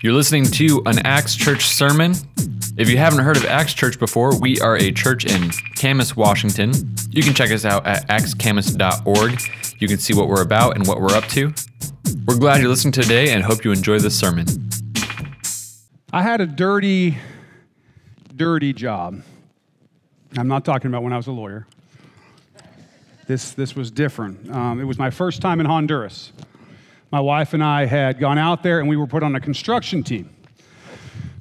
You're listening to an Acts Church sermon. If you haven't heard of Acts Church before, we are a church in Camas, Washington. You can check us out at actscamas.org. You can see what we're about and what we're up to. We're glad you're listening today and hope you enjoy this sermon. I had a dirty, dirty job. I'm not talking about when I was a lawyer. This, this was different. Um, it was my first time in Honduras. My wife and I had gone out there and we were put on a construction team.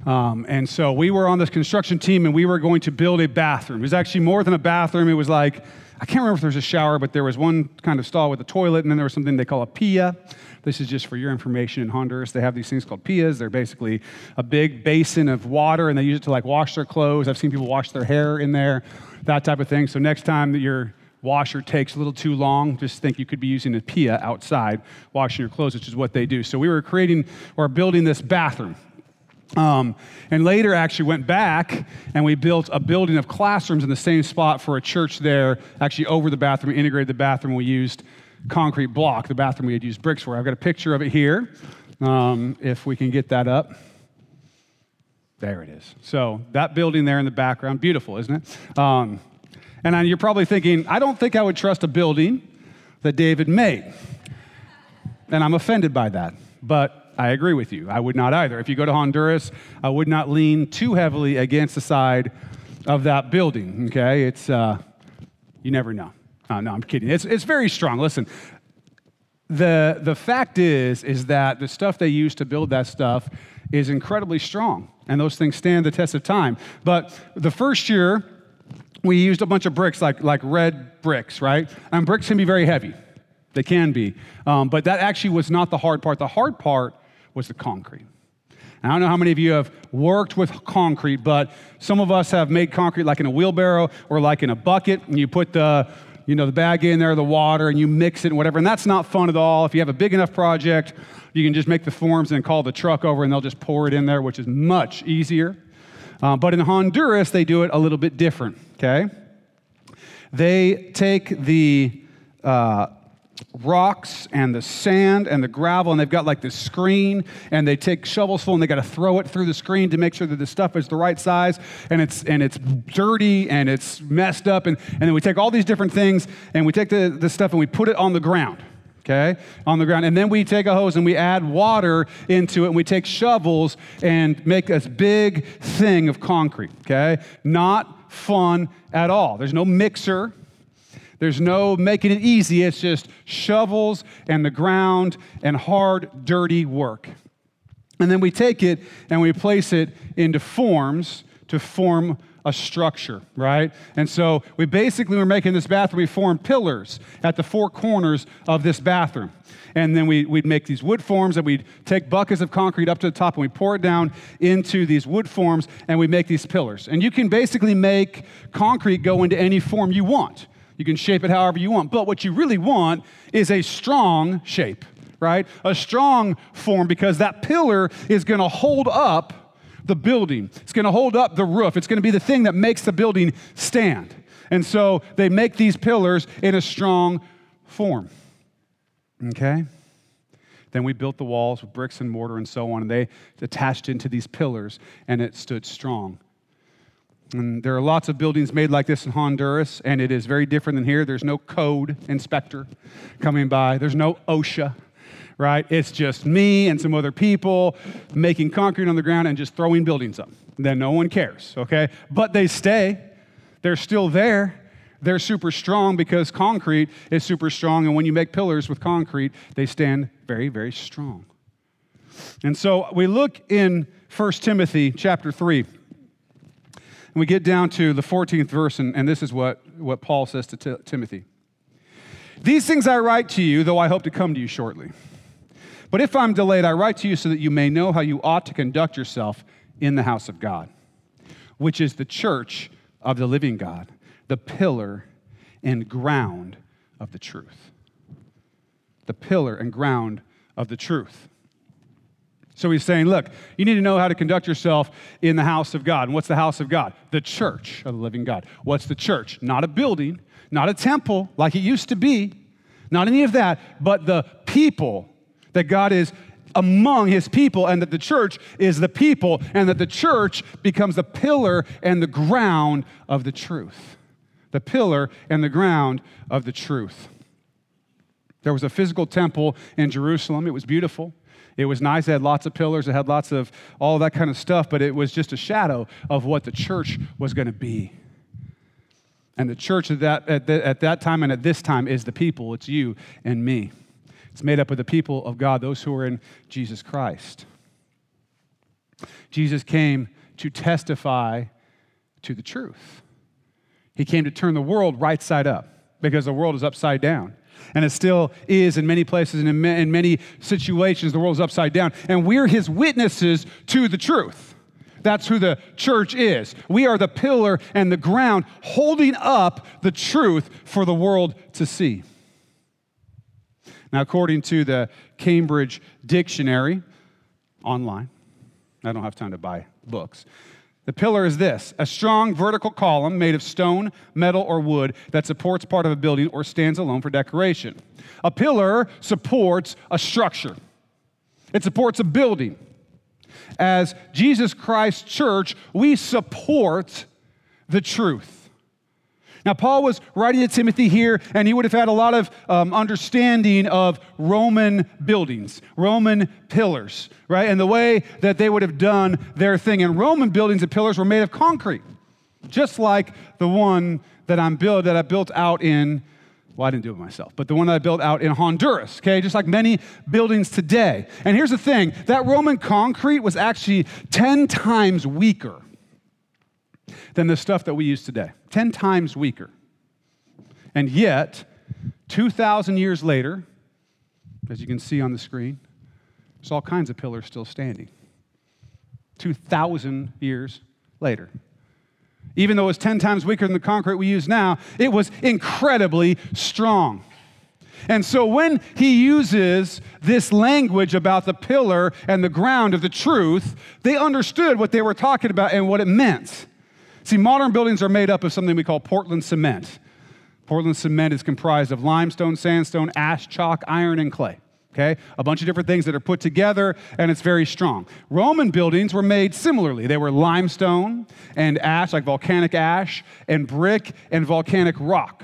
Um, and so we were on this construction team and we were going to build a bathroom. It was actually more than a bathroom. It was like, I can't remember if there was a shower, but there was one kind of stall with a toilet and then there was something they call a pia. This is just for your information in Honduras. They have these things called pias. They're basically a big basin of water and they use it to like wash their clothes. I've seen people wash their hair in there, that type of thing. So next time that you're washer takes a little too long, just think you could be using a pia outside washing your clothes, which is what they do. So we were creating or building this bathroom. Um, and later actually went back and we built a building of classrooms in the same spot for a church there, actually over the bathroom, integrated the bathroom. We used concrete block, the bathroom we had used bricks for. I've got a picture of it here, um, if we can get that up. There it is. So that building there in the background, beautiful, isn't it? Um, and you're probably thinking, I don't think I would trust a building that David made. And I'm offended by that. But I agree with you. I would not either. If you go to Honduras, I would not lean too heavily against the side of that building, okay? It's, uh, you never know. No, I'm kidding. It's, it's very strong. Listen, the, the fact is, is that the stuff they use to build that stuff is incredibly strong, and those things stand the test of time. But the first year, we used a bunch of bricks, like, like red bricks, right? And bricks can be very heavy. They can be. Um, but that actually was not the hard part. The hard part was the concrete. And I don't know how many of you have worked with concrete, but some of us have made concrete like in a wheelbarrow or like in a bucket, and you put the you know the bag in there, the water, and you mix it and whatever. And that's not fun at all. If you have a big enough project, you can just make the forms and call the truck over, and they'll just pour it in there, which is much easier. Uh, but in Honduras, they do it a little bit different, okay? They take the uh, rocks and the sand and the gravel, and they've got like this screen, and they take shovels full and they got to throw it through the screen to make sure that the stuff is the right size, and it's and it's dirty and it's messed up, and, and then we take all these different things and we take the, the stuff and we put it on the ground okay, on the ground. And then we take a hose and we add water into it and we take shovels and make this big thing of concrete, okay? Not fun at all. There's no mixer. There's no making it easy. It's just shovels and the ground and hard, dirty work. And then we take it and we place it into forms to form a structure, right? And so we basically were making this bathroom, we formed pillars at the four corners of this bathroom. And then we, would make these wood forms and we'd take buckets of concrete up to the top and we pour it down into these wood forms and we make these pillars. And you can basically make concrete go into any form you want. You can shape it however you want. But what you really want is a strong shape, right? A strong form because that pillar is going to hold up the building. It's going to hold up the roof. It's going to be the thing that makes the building stand. And so they make these pillars in a strong form. Okay? Then we built the walls with bricks and mortar and so on, and they attached into these pillars, and it stood strong. And there are lots of buildings made like this in Honduras, and it is very different than here. There's no code inspector coming by, there's no OSHA right? It's just me and some other people making concrete on the ground and just throwing buildings up. Then no one cares, okay? But they stay, they're still there. They're super strong because concrete is super strong, and when you make pillars with concrete, they stand very, very strong. And so we look in 1 Timothy chapter 3, and we get down to the 14th verse, and, and this is what, what Paul says to t- Timothy. These things I write to you, though I hope to come to you shortly. But if I'm delayed, I write to you so that you may know how you ought to conduct yourself in the house of God, which is the church of the living God, the pillar and ground of the truth. The pillar and ground of the truth. So he's saying, look, you need to know how to conduct yourself in the house of God. And what's the house of God? The church of the living God. What's the church? Not a building, not a temple like it used to be, not any of that, but the people that God is among his people, and that the church is the people, and that the church becomes the pillar and the ground of the truth. The pillar and the ground of the truth. There was a physical temple in Jerusalem. It was beautiful. It was nice. It had lots of pillars. It had lots of all that kind of stuff, but it was just a shadow of what the church was going to be. And the church at that, at, the, at that time and at this time is the people. It's you and me. It's made up of the people of God, those who are in Jesus Christ. Jesus came to testify to the truth. He came to turn the world right side up because the world is upside down. And it still is in many places and in many situations, the world is upside down. And we're his witnesses to the truth. That's who the church is. We are the pillar and the ground holding up the truth for the world to see. Now, according to the Cambridge Dictionary online, I don't have time to buy books. The pillar is this a strong vertical column made of stone, metal, or wood that supports part of a building or stands alone for decoration. A pillar supports a structure, it supports a building. As Jesus Christ Church, we support the truth. Now, Paul was writing to Timothy here, and he would have had a lot of um, understanding of Roman buildings, Roman pillars, right? And the way that they would have done their thing. And Roman buildings and pillars were made of concrete, just like the one that I'm built that I built out in. Well, I didn't do it myself, but the one that I built out in Honduras, okay, just like many buildings today. And here's the thing that Roman concrete was actually 10 times weaker than the stuff that we use today, 10 times weaker. And yet, 2,000 years later, as you can see on the screen, there's all kinds of pillars still standing. 2,000 years later. Even though it was 10 times weaker than the concrete we use now, it was incredibly strong. And so when he uses this language about the pillar and the ground of the truth, they understood what they were talking about and what it meant. See, modern buildings are made up of something we call Portland cement. Portland cement is comprised of limestone, sandstone, ash, chalk, iron, and clay. Okay? A bunch of different things that are put together, and it's very strong. Roman buildings were made similarly. They were limestone and ash, like volcanic ash, and brick and volcanic rock.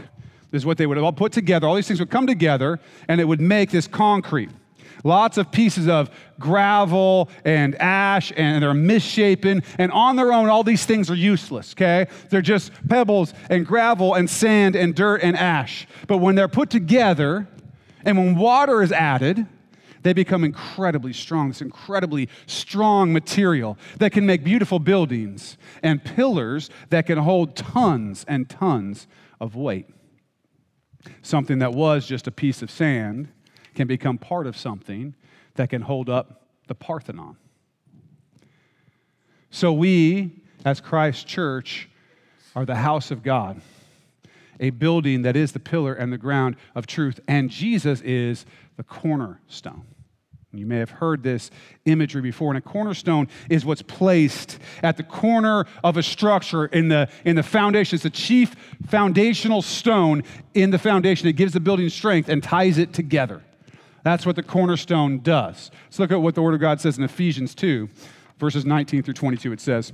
This is what they would all put together. All these things would come together, and it would make this concrete. Lots of pieces of gravel and ash, and they're misshapen. And on their own, all these things are useless, okay? They're just pebbles and gravel and sand and dirt and ash. But when they're put together, and when water is added, they become incredibly strong, this incredibly strong material that can make beautiful buildings and pillars that can hold tons and tons of weight. Something that was just a piece of sand can become part of something that can hold up the Parthenon. So we, as Christ Church, are the house of God, a building that is the pillar and the ground of truth, and Jesus is the cornerstone. You may have heard this imagery before. And a cornerstone is what's placed at the corner of a structure in the, in the foundation. It's the chief foundational stone in the foundation. It gives the building strength and ties it together. That's what the cornerstone does. Let's look at what the Word of God says in Ephesians 2, verses 19 through 22. It says,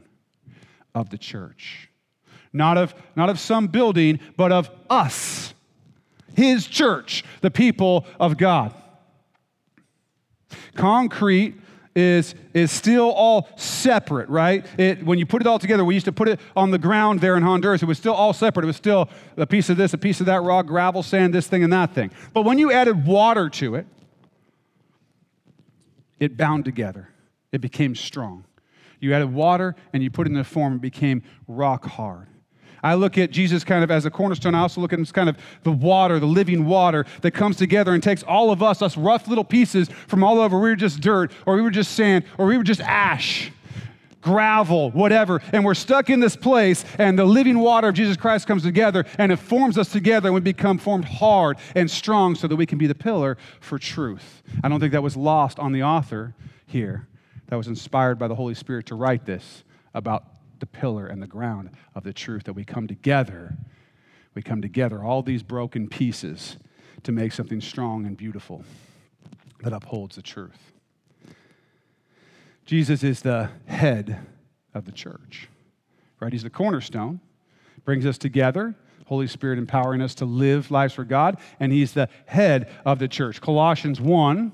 of the church. Not of, not of some building, but of us, his church, the people of God. Concrete is, is still all separate, right? It, when you put it all together, we used to put it on the ground there in Honduras. It was still all separate. It was still a piece of this, a piece of that, rock, gravel, sand, this thing, and that thing. But when you added water to it, it bound together. It became strong. You added water and you put it in the form, it became rock hard. I look at Jesus kind of as a cornerstone. I also look at him as kind of the water, the living water that comes together and takes all of us, us rough little pieces from all over. We were just dirt, or we were just sand, or we were just ash, gravel, whatever. And we're stuck in this place, and the living water of Jesus Christ comes together and it forms us together, and we become formed hard and strong so that we can be the pillar for truth. I don't think that was lost on the author here. That was inspired by the Holy Spirit to write this about the pillar and the ground of the truth that we come together. We come together, all these broken pieces, to make something strong and beautiful that upholds the truth. Jesus is the head of the church, right? He's the cornerstone, brings us together. Holy Spirit empowering us to live lives for God, and He's the head of the church. Colossians 1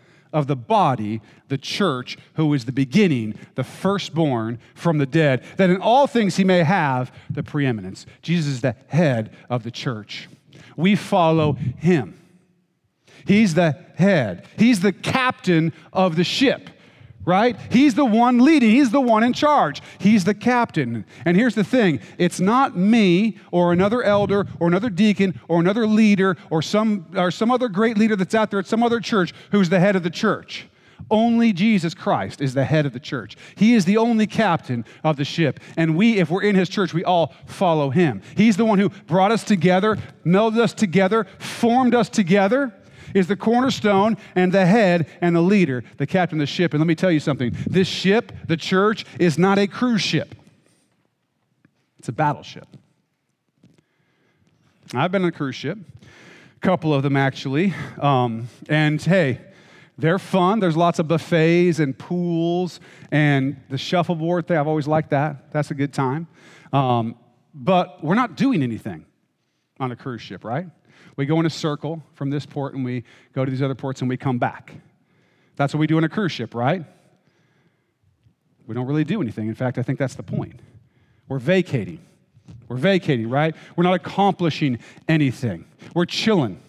of the body, the church, who is the beginning, the firstborn from the dead, that in all things he may have the preeminence. Jesus is the head of the church. We follow him. He's the head, he's the captain of the ship. Right? He's the one leading. He's the one in charge. He's the captain. And here's the thing it's not me or another elder or another deacon or another leader or some, or some other great leader that's out there at some other church who's the head of the church. Only Jesus Christ is the head of the church. He is the only captain of the ship. And we, if we're in his church, we all follow him. He's the one who brought us together, melded us together, formed us together is the cornerstone and the head and the leader, the captain of the ship. And let me tell you something this ship, the church, is not a cruise ship, it's a battleship. I've been on a cruise ship, a couple of them actually. Um, and hey, they're fun. There's lots of buffets and pools and the shuffleboard thing. I've always liked that. That's a good time. Um, but we're not doing anything on a cruise ship, right? We go in a circle from this port and we go to these other ports and we come back. That's what we do on a cruise ship, right? We don't really do anything. In fact, I think that's the point. We're vacating. We're vacating, right? We're not accomplishing anything. We're chilling,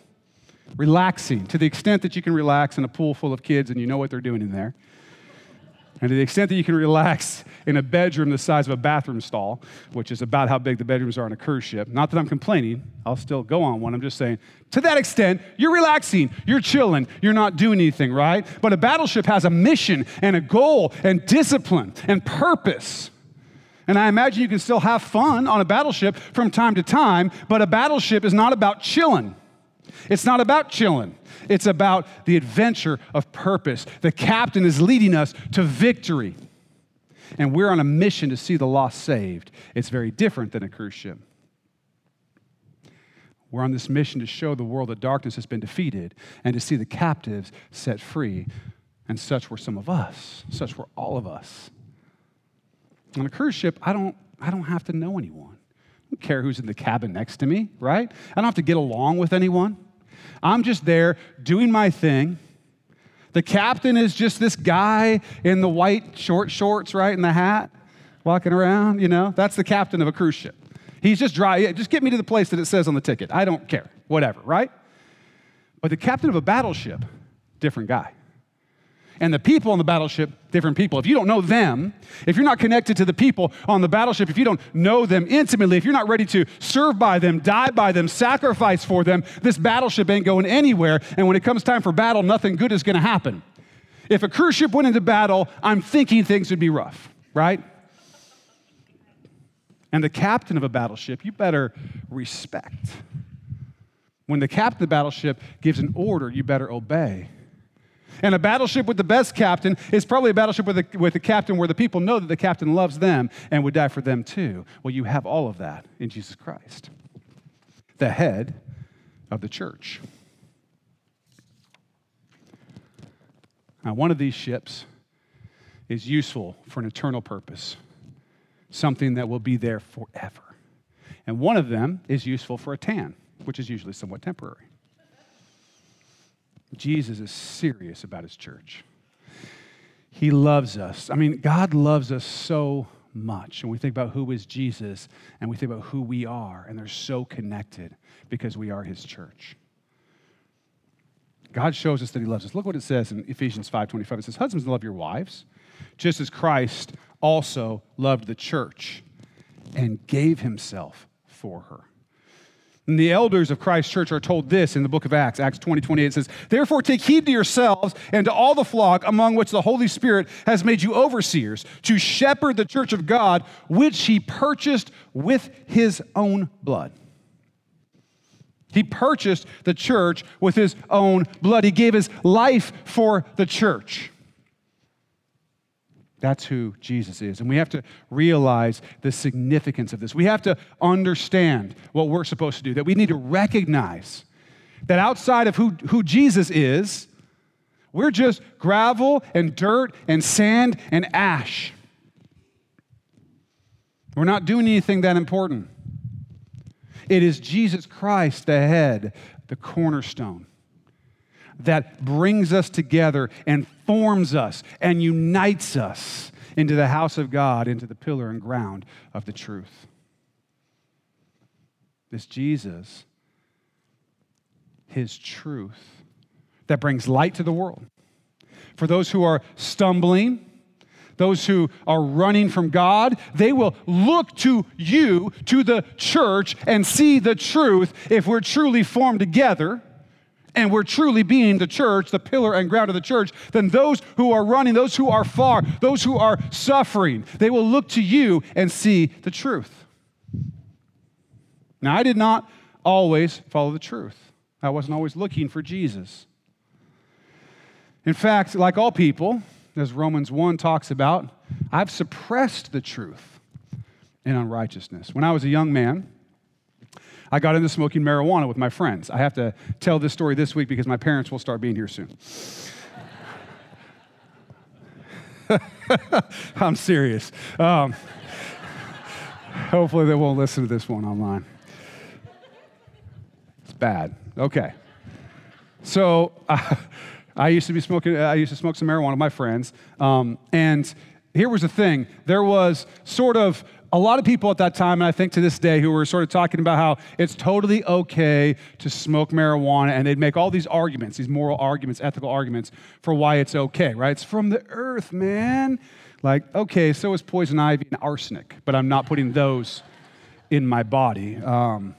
relaxing to the extent that you can relax in a pool full of kids and you know what they're doing in there. And to the extent that you can relax in a bedroom the size of a bathroom stall, which is about how big the bedrooms are on a cruise ship, not that I'm complaining, I'll still go on one. I'm just saying, to that extent, you're relaxing, you're chilling, you're not doing anything, right? But a battleship has a mission and a goal and discipline and purpose. And I imagine you can still have fun on a battleship from time to time, but a battleship is not about chilling. It's not about chilling. It's about the adventure of purpose. The captain is leading us to victory. And we're on a mission to see the lost saved. It's very different than a cruise ship. We're on this mission to show the world that darkness has been defeated and to see the captives set free. And such were some of us, such were all of us. On a cruise ship, I don't, I don't have to know anyone. Care who's in the cabin next to me, right? I don't have to get along with anyone. I'm just there doing my thing. The captain is just this guy in the white short shorts, right, and the hat, walking around, you know? That's the captain of a cruise ship. He's just dry. Just get me to the place that it says on the ticket. I don't care. Whatever, right? But the captain of a battleship, different guy and the people on the battleship, different people. If you don't know them, if you're not connected to the people on the battleship, if you don't know them intimately, if you're not ready to serve by them, die by them, sacrifice for them, this battleship ain't going anywhere. And when it comes time for battle, nothing good is going to happen. If a cruise ship went into battle, I'm thinking things would be rough, right? And the captain of a battleship, you better respect. When the captain of the battleship gives an order, you better obey. And a battleship with the best captain is probably a battleship with a, with a captain where the people know that the captain loves them and would die for them too. Well, you have all of that in Jesus Christ, the head of the church. Now, one of these ships is useful for an eternal purpose, something that will be there forever. And one of them is useful for a tan, which is usually somewhat temporary. Jesus is serious about his church. He loves us. I mean, God loves us so much. And we think about who is Jesus and we think about who we are, and they're so connected because we are his church. God shows us that he loves us. Look what it says in Ephesians 5:25. It says, "Husbands, love your wives, just as Christ also loved the church and gave himself for her." And the elders of Christ's church are told this in the book of Acts, Acts 20, 28. It says, Therefore, take heed to yourselves and to all the flock among which the Holy Spirit has made you overseers to shepherd the church of God, which he purchased with his own blood. He purchased the church with his own blood. He gave his life for the church. That's who Jesus is. And we have to realize the significance of this. We have to understand what we're supposed to do, that we need to recognize that outside of who, who Jesus is, we're just gravel and dirt and sand and ash. We're not doing anything that important. It is Jesus Christ, the head, the cornerstone that brings us together and forms us and unites us into the house of God, into the pillar and ground of the truth. This Jesus, his truth, that brings light to the world. For those who are stumbling, those who are running from God, they will look to you, to the church, and see the truth if we're truly formed together and we're truly being the church, the pillar and ground of the church, then those who are running, those who are far, those who are suffering, they will look to you and see the truth. Now, I did not always follow the truth, I wasn't always looking for Jesus. In fact, like all people, as Romans 1 talks about, I've suppressed the truth in unrighteousness. When I was a young man, I got into smoking marijuana with my friends. I have to tell this story this week because my parents will start being here soon. I'm serious. Um, hopefully, they won't listen to this one online. It's bad. Okay. So, uh, I used to be smoking, I used to smoke some marijuana with my friends. Um, and here was the thing there was sort of a lot of people at that time, and I think to this day, who were sort of talking about how it's totally okay to smoke marijuana, and they'd make all these arguments, these moral arguments, ethical arguments for why it's okay, right? It's from the earth, man. Like, okay, so is poison ivy and arsenic, but I'm not putting those in my body. Um,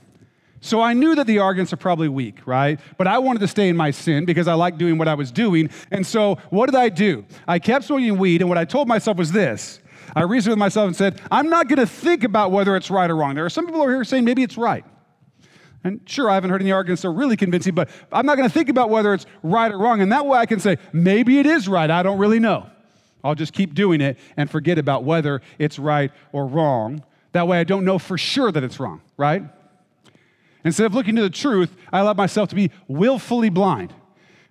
so I knew that the arguments are probably weak, right? But I wanted to stay in my sin because I liked doing what I was doing. And so what did I do? I kept smoking weed, and what I told myself was this I reasoned with myself and said, I'm not going to think about whether it's right or wrong. There are some people over here saying maybe it's right. And sure, I haven't heard any arguments that are really convincing, but I'm not going to think about whether it's right or wrong. And that way I can say, maybe it is right. I don't really know. I'll just keep doing it and forget about whether it's right or wrong. That way I don't know for sure that it's wrong, right? Instead of looking to the truth, I allow myself to be willfully blind.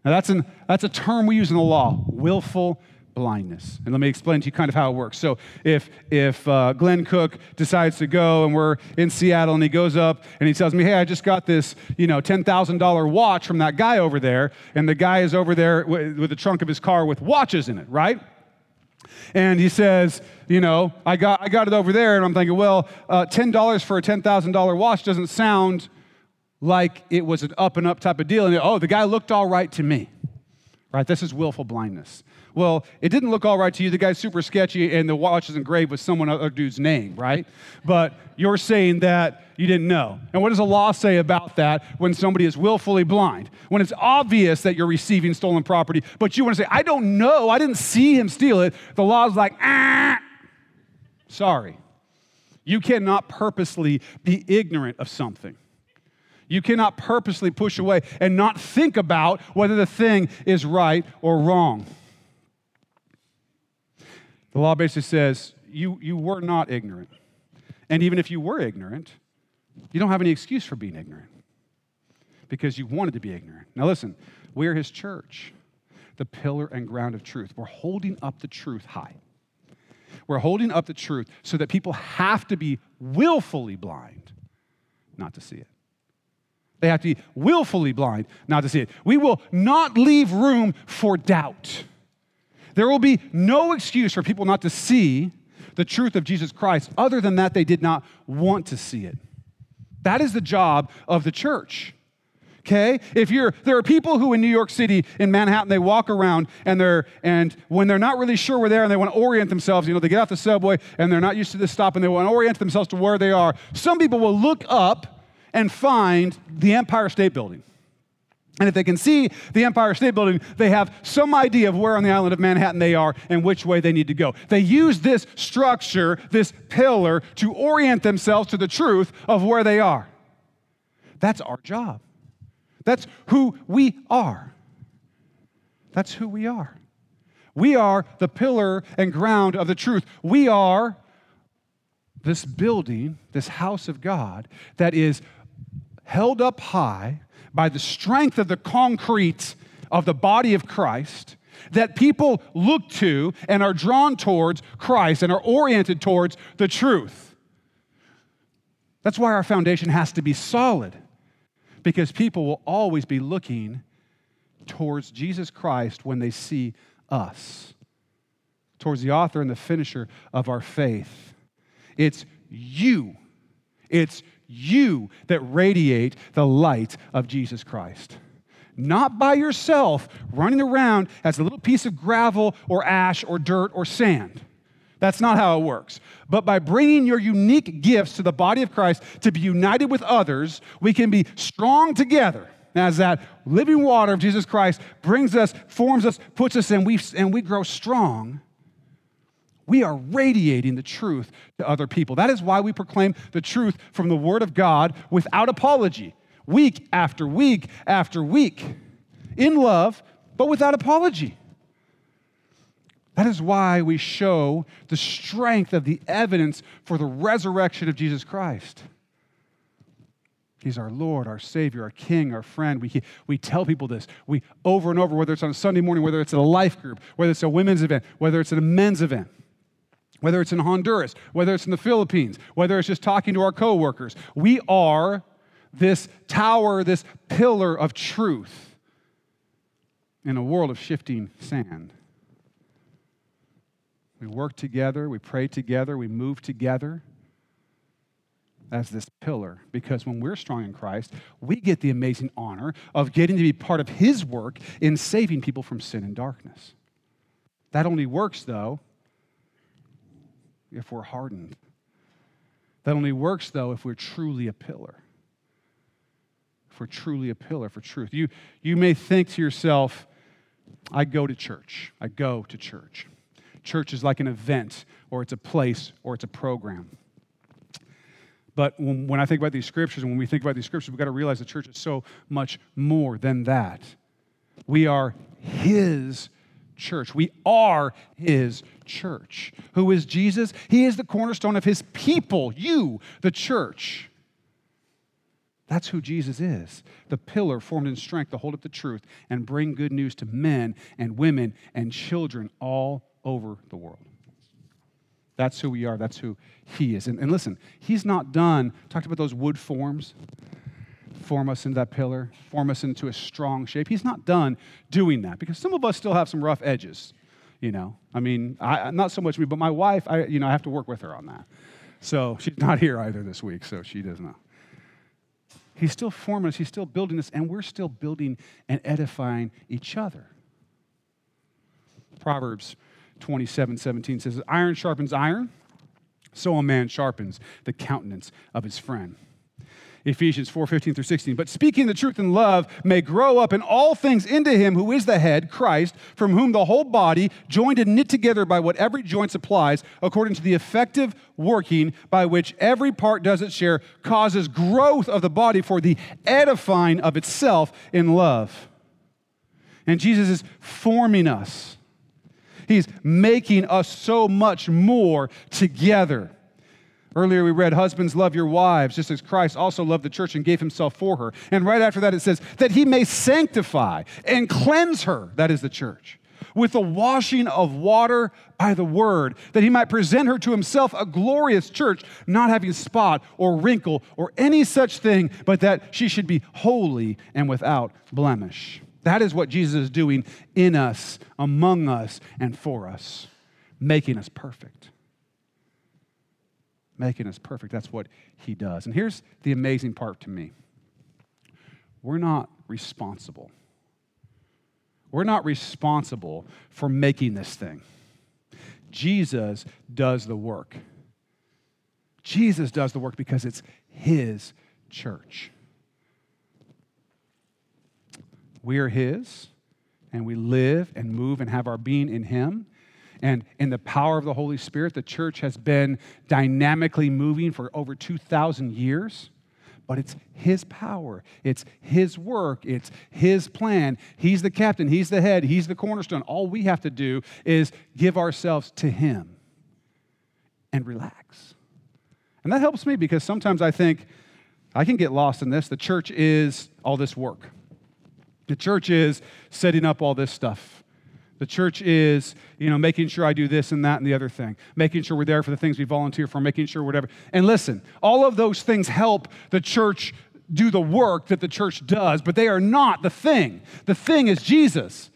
Now, that's, an, that's a term we use in the law willful blindness. And let me explain to you kind of how it works. So if if uh, Glenn Cook decides to go and we're in Seattle and he goes up and he tells me, "Hey, I just got this, you know, ten thousand dollar watch from that guy over there," and the guy is over there with, with the trunk of his car with watches in it, right? And he says, you know, I got I got it over there, and I'm thinking, well, uh, ten dollars for a ten thousand dollar watch doesn't sound like it was an up and up type of deal. And oh, the guy looked all right to me. Right? This is willful blindness. Well, it didn't look all right to you. The guy's super sketchy and the watch is engraved with someone other dude's name, right? But you're saying that you didn't know. And what does the law say about that when somebody is willfully blind? When it's obvious that you're receiving stolen property, but you want to say, I don't know, I didn't see him steal it. The law's like, ah, sorry. You cannot purposely be ignorant of something. You cannot purposely push away and not think about whether the thing is right or wrong. The law basically says you, you were not ignorant. And even if you were ignorant, you don't have any excuse for being ignorant because you wanted to be ignorant. Now, listen, we're his church, the pillar and ground of truth. We're holding up the truth high. We're holding up the truth so that people have to be willfully blind not to see it. They have to be willfully blind not to see it. We will not leave room for doubt. There will be no excuse for people not to see the truth of Jesus Christ, other than that, they did not want to see it. That is the job of the church. Okay? If you're there are people who in New York City in Manhattan they walk around and they're and when they're not really sure where they are and they want to orient themselves, you know, they get off the subway and they're not used to this stop and they want to orient themselves to where they are. Some people will look up and find the Empire State Building. And if they can see the Empire State Building, they have some idea of where on the island of Manhattan they are and which way they need to go. They use this structure, this pillar, to orient themselves to the truth of where they are. That's our job. That's who we are. That's who we are. We are the pillar and ground of the truth. We are this building, this house of God that is held up high by the strength of the concrete of the body of Christ that people look to and are drawn towards Christ and are oriented towards the truth. That's why our foundation has to be solid because people will always be looking towards Jesus Christ when they see us, towards the author and the finisher of our faith. It's you. It's you that radiate the light of Jesus Christ. Not by yourself running around as a little piece of gravel or ash or dirt or sand. That's not how it works. But by bringing your unique gifts to the body of Christ to be united with others, we can be strong together as that living water of Jesus Christ brings us, forms us, puts us in, we, and we grow strong we are radiating the truth to other people. That is why we proclaim the truth from the Word of God without apology, week after week after week, in love, but without apology. That is why we show the strength of the evidence for the resurrection of Jesus Christ. He's our Lord, our Savior, our King, our friend. We, we tell people this. We over and over, whether it's on a Sunday morning, whether it's at a life group, whether it's a women's event, whether it's a men's event whether it's in Honduras, whether it's in the Philippines, whether it's just talking to our coworkers. We are this tower, this pillar of truth in a world of shifting sand. We work together, we pray together, we move together as this pillar because when we're strong in Christ, we get the amazing honor of getting to be part of His work in saving people from sin and darkness. That only works, though, if we're hardened. That only works, though, if we're truly a pillar. If we're truly a pillar for truth. You, you may think to yourself, I go to church. I go to church. Church is like an event, or it's a place, or it's a program. But when, when I think about these scriptures, and when we think about these scriptures, we've got to realize the church is so much more than that. We are His church. We are his church. Who is Jesus? He is the cornerstone of his people, you, the church. That's who Jesus is the pillar formed in strength to hold up the truth and bring good news to men and women and children all over the world. That's who we are. That's who he is. And, and listen, he's not done. Talked about those wood forms form us into that pillar, form us into a strong shape. He's not done doing that because some of us still have some rough edges. You know, I mean, I, not so much me, but my wife, I, you know, I have to work with her on that. So she's not here either this week, so she doesn't know. He's still forming us, he's still building us, and we're still building and edifying each other. Proverbs 27 17 says, Iron sharpens iron, so a man sharpens the countenance of his friend. Ephesians 4 15 through 16. But speaking the truth in love may grow up in all things into him who is the head, Christ, from whom the whole body, joined and knit together by what every joint supplies, according to the effective working by which every part does its share, causes growth of the body for the edifying of itself in love. And Jesus is forming us. He's making us so much more together. Earlier we read, Husbands, love your wives, just as Christ also loved the church and gave himself for her. And right after that it says, that he may sanctify and cleanse her, that is the church, with the washing of water by the word, that he might present her to himself a glorious church, not having spot or wrinkle or any such thing, but that she should be holy and without blemish. That is what Jesus is doing in us, among us, and for us, making us perfect. Making us perfect. That's what he does. And here's the amazing part to me we're not responsible we're not responsible for making this thing. Jesus does the work. Jesus does the work because it's his church. We are his, and we live and move and have our being in him. And in the power of the Holy Spirit, the church has been dynamically moving for over 2,000 years but it's His power, it's His work, it's His plan. He's the captain, He's the head, He's the cornerstone. All we have to do is give ourselves to Him and relax. And that helps me because sometimes I think I can get lost in this. The church is all this work, the church is setting up all this stuff. The church is, you know, making sure I do this and that and the other thing, making sure we're there for the things we volunteer for, making sure whatever. And listen, all of those things help the church do the work that the church does, but they are not the thing. The thing is Jesus.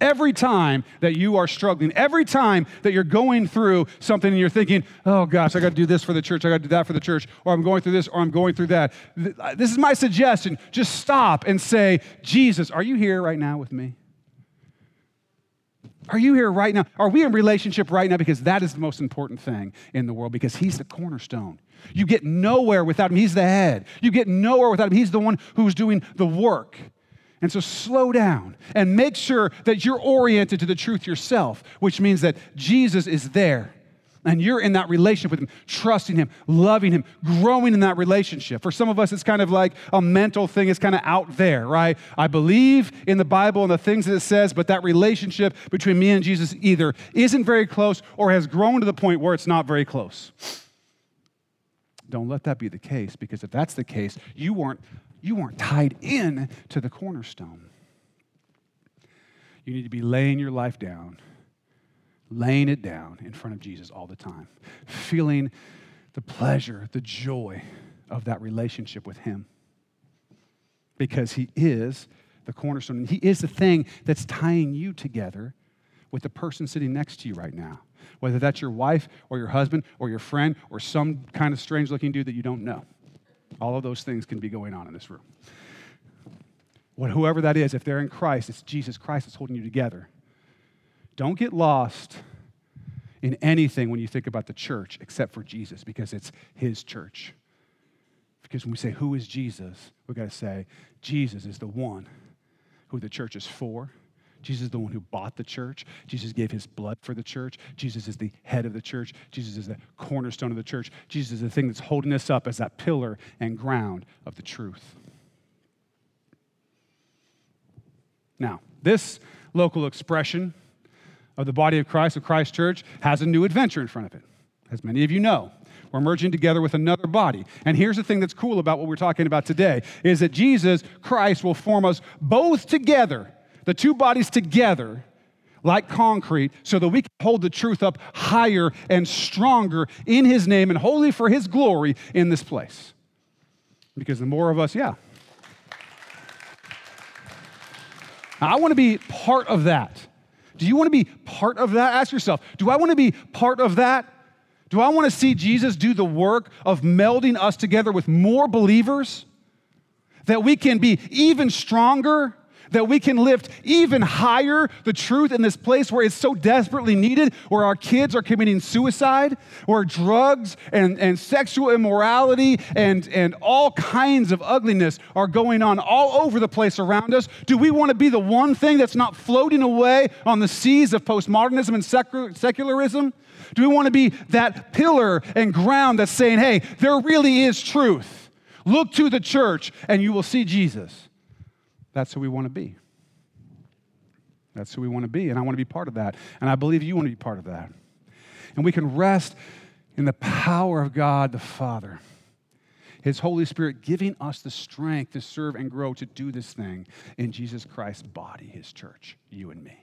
Every time that you are struggling, every time that you're going through something and you're thinking, oh gosh, I got to do this for the church, I got to do that for the church, or I'm going through this, or I'm going through that. This is my suggestion. Just stop and say, Jesus, are you here right now with me? Are you here right now? Are we in relationship right now? Because that is the most important thing in the world because He's the cornerstone. You get nowhere without Him. He's the head. You get nowhere without Him. He's the one who's doing the work. And so slow down and make sure that you're oriented to the truth yourself, which means that Jesus is there and you're in that relationship with Him, trusting Him, loving Him, growing in that relationship. For some of us, it's kind of like a mental thing, it's kind of out there, right? I believe in the Bible and the things that it says, but that relationship between me and Jesus either isn't very close or has grown to the point where it's not very close. Don't let that be the case, because if that's the case, you weren't, you weren't tied in to the cornerstone. You need to be laying your life down laying it down in front of Jesus all the time, feeling the pleasure, the joy of that relationship with Him. Because He is the cornerstone, and He is the thing that's tying you together with the person sitting next to you right now. Whether that's your wife or your husband or your friend or some kind of strange looking dude that you don't know. All of those things can be going on in this room. What, whoever that is, if they're in Christ, it's Jesus Christ that's holding you together. Don't get lost in anything when you think about the church except for Jesus because it's his church. Because when we say, Who is Jesus? we've got to say, Jesus is the one who the church is for. Jesus is the one who bought the church. Jesus gave his blood for the church. Jesus is the head of the church. Jesus is the cornerstone of the church. Jesus is the thing that's holding us up as that pillar and ground of the truth. Now, this local expression of the body of Christ, of Christ Church, has a new adventure in front of it, as many of you know. We're merging together with another body. And here's the thing that's cool about what we're talking about today is that Jesus Christ will form us both together, the two bodies together, like concrete, so that we can hold the truth up higher and stronger in his name and wholly for his glory in this place. Because the more of us, yeah. I want to be part of that. Do you want to be part of that? Ask yourself, do I want to be part of that? Do I want to see Jesus do the work of melding us together with more believers? That we can be even stronger that we can lift even higher the truth in this place where it's so desperately needed, where our kids are committing suicide, where drugs and, and sexual immorality and, and all kinds of ugliness are going on all over the place around us. Do we want to be the one thing that's not floating away on the seas of postmodernism and secularism? Do we want to be that pillar and ground that's saying, hey, there really is truth? Look to the church and you will see Jesus. That's who we want to be. That's who we want to be, and I want to be part of that. And I believe you want to be part of that. And we can rest in the power of God the Father, His Holy Spirit giving us the strength to serve and grow to do this thing in Jesus Christ's body, His church, you and me.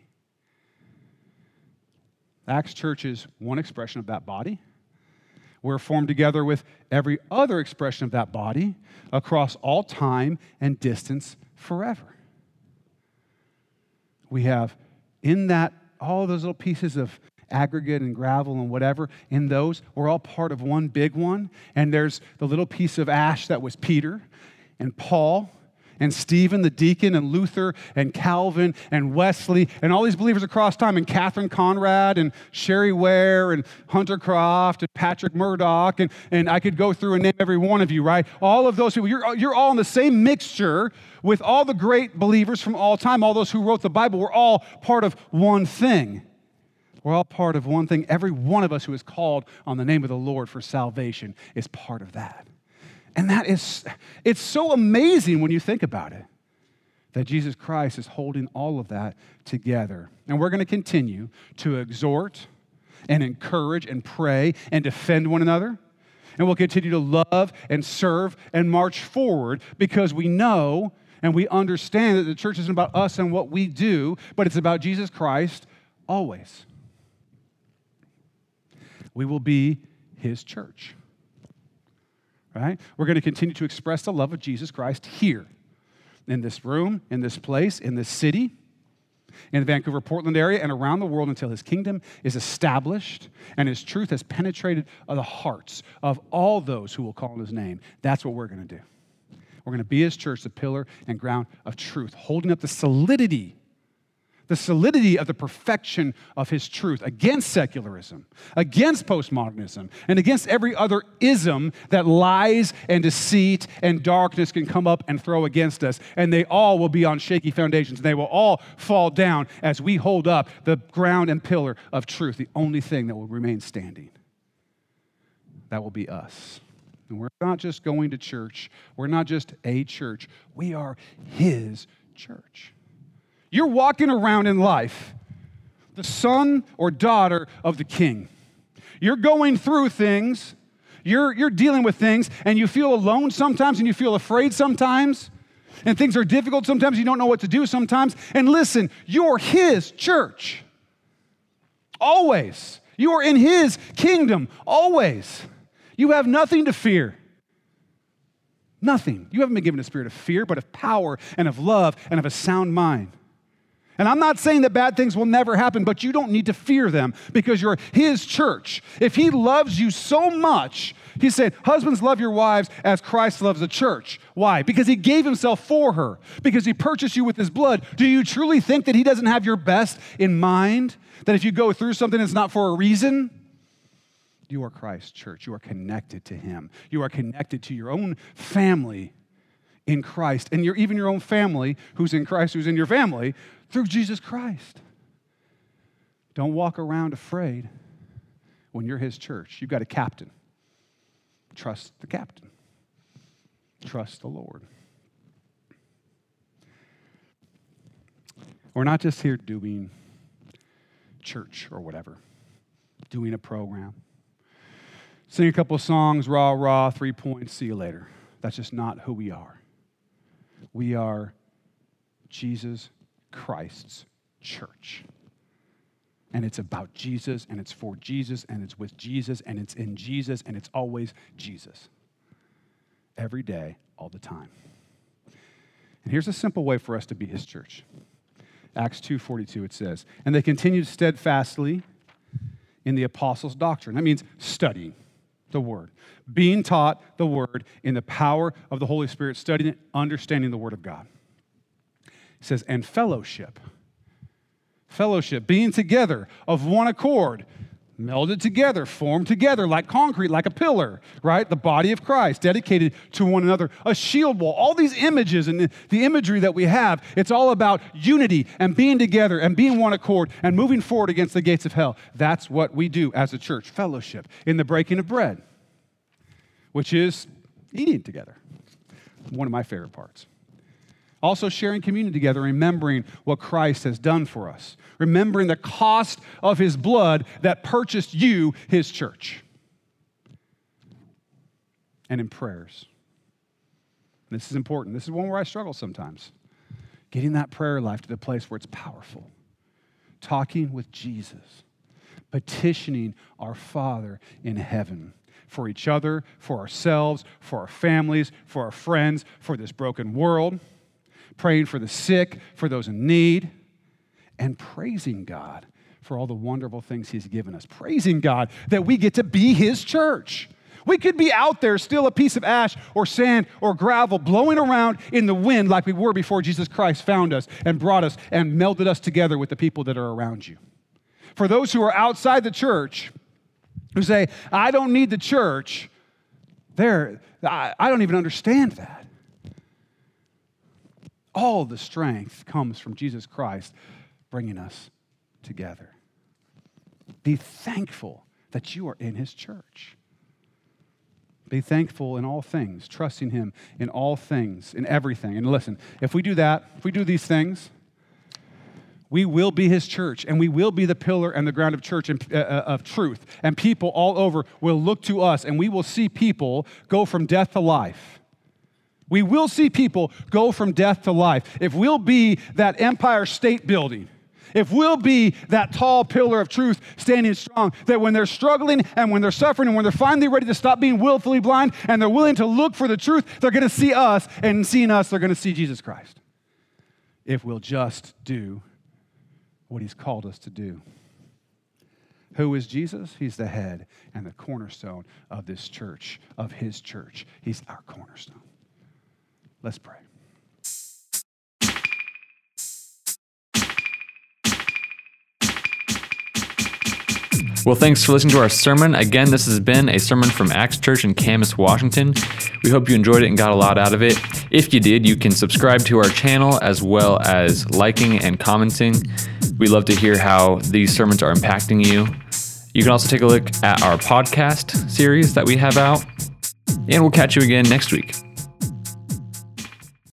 Acts Church is one expression of that body. We're formed together with every other expression of that body across all time and distance forever. We have in that all those little pieces of aggregate and gravel and whatever, in those, we're all part of one big one. And there's the little piece of ash that was Peter and Paul and Stephen the deacon and Luther and Calvin and Wesley and all these believers across time and Catherine Conrad and Sherry Ware and Hunter Croft and Patrick Murdoch and, and I could go through and name every one of you, right? All of those people, you're, you're all in the same mixture with all the great believers from all time, all those who wrote the Bible. We're all part of one thing. We're all part of one thing. Every one of us who is called on the name of the Lord for salvation is part of that. And that is, it's so amazing when you think about it that Jesus Christ is holding all of that together. And we're going to continue to exhort and encourage and pray and defend one another. And we'll continue to love and serve and march forward because we know and we understand that the church isn't about us and what we do, but it's about Jesus Christ always we will be his church. Right? We're going to continue to express the love of Jesus Christ here, in this room, in this place, in this city, in the Vancouver, Portland area, and around the world until his kingdom is established and his truth has penetrated the hearts of all those who will call on his name. That's what we're going to do. We're going to be his church, the pillar and ground of truth, holding up the solidity the solidity of the perfection of his truth against secularism, against postmodernism, and against every other ism that lies and deceit and darkness can come up and throw against us. And they all will be on shaky foundations. And they will all fall down as we hold up the ground and pillar of truth, the only thing that will remain standing. That will be us. And we're not just going to church, we're not just a church, we are his church. You're walking around in life, the son or daughter of the king. You're going through things, you're, you're dealing with things, and you feel alone sometimes, and you feel afraid sometimes, and things are difficult sometimes, you don't know what to do sometimes. And listen, you're his church. Always. You are in his kingdom, always. You have nothing to fear. Nothing. You haven't been given a spirit of fear, but of power and of love and of a sound mind. And I'm not saying that bad things will never happen, but you don't need to fear them because you're his church. If he loves you so much, he said, Husbands, love your wives as Christ loves the church. Why? Because he gave himself for her, because he purchased you with his blood. Do you truly think that he doesn't have your best in mind? That if you go through something, it's not for a reason? You are Christ's church. You are connected to him. You are connected to your own family in Christ, and you're even your own family who's in Christ, who's in your family, through Jesus Christ. Don't walk around afraid when you're his church. You've got a captain. Trust the captain, trust the Lord. We're not just here doing church or whatever, doing a program. Sing a couple songs, rah, rah, three points, see you later. That's just not who we are. We are Jesus Christ's church. And it's about Jesus, and it's for Jesus, and it's with Jesus, and it's in Jesus, and it's always Jesus. Every day, all the time. And here's a simple way for us to be his church. Acts 2:42 it says, "And they continued steadfastly in the apostles' doctrine." That means studying the word, being taught the word in the power of the Holy Spirit, studying it, understanding the word of God. It says, and fellowship. Fellowship, being together of one accord, melded together, formed together like concrete, like a pillar, right? The body of Christ, dedicated to one another, a shield wall. All these images and the imagery that we have, it's all about unity and being together and being one accord and moving forward against the gates of hell. That's what we do as a church fellowship in the breaking of bread, which is eating together. One of my favorite parts. Also, sharing communion together, remembering what Christ has done for us, remembering the cost of his blood that purchased you, his church. And in prayers. This is important. This is one where I struggle sometimes. Getting that prayer life to the place where it's powerful. Talking with Jesus petitioning our Father in heaven for each other, for ourselves, for our families, for our friends, for this broken world, praying for the sick, for those in need, and praising God for all the wonderful things He's given us. Praising God that we get to be His church. We could be out there still a piece of ash or sand or gravel blowing around in the wind like we were before Jesus Christ found us and brought us and melded us together with the people that are around you. For those who are outside the church, who say, I don't need the church, there, I, I don't even understand that. All the strength comes from Jesus Christ bringing us together. Be thankful that you are in his church. Be thankful in all things, trusting him in all things, in everything. And listen, if we do that, if we do these things, we will be his church and we will be the pillar and the ground of church and, uh, uh, of truth and people all over will look to us and we will see people go from death to life we will see people go from death to life if we'll be that empire state building if we'll be that tall pillar of truth standing strong, that when they're struggling and when they're suffering and when they're finally ready to stop being willfully blind and they're willing to look for the truth, they're going to see us, and seeing us, they're going to see Jesus Christ. If we'll just do what he's called us to do. Who is Jesus? He's the head and the cornerstone of this church, of his church. He's our cornerstone. Let's pray. Well, thanks for listening to our sermon. Again, this has been a sermon from Acts Church in Camas, Washington. We hope you enjoyed it and got a lot out of it. If you did, you can subscribe to our channel as well as liking and commenting. We love to hear how these sermons are impacting you. You can also take a look at our podcast series that we have out. And we'll catch you again next week.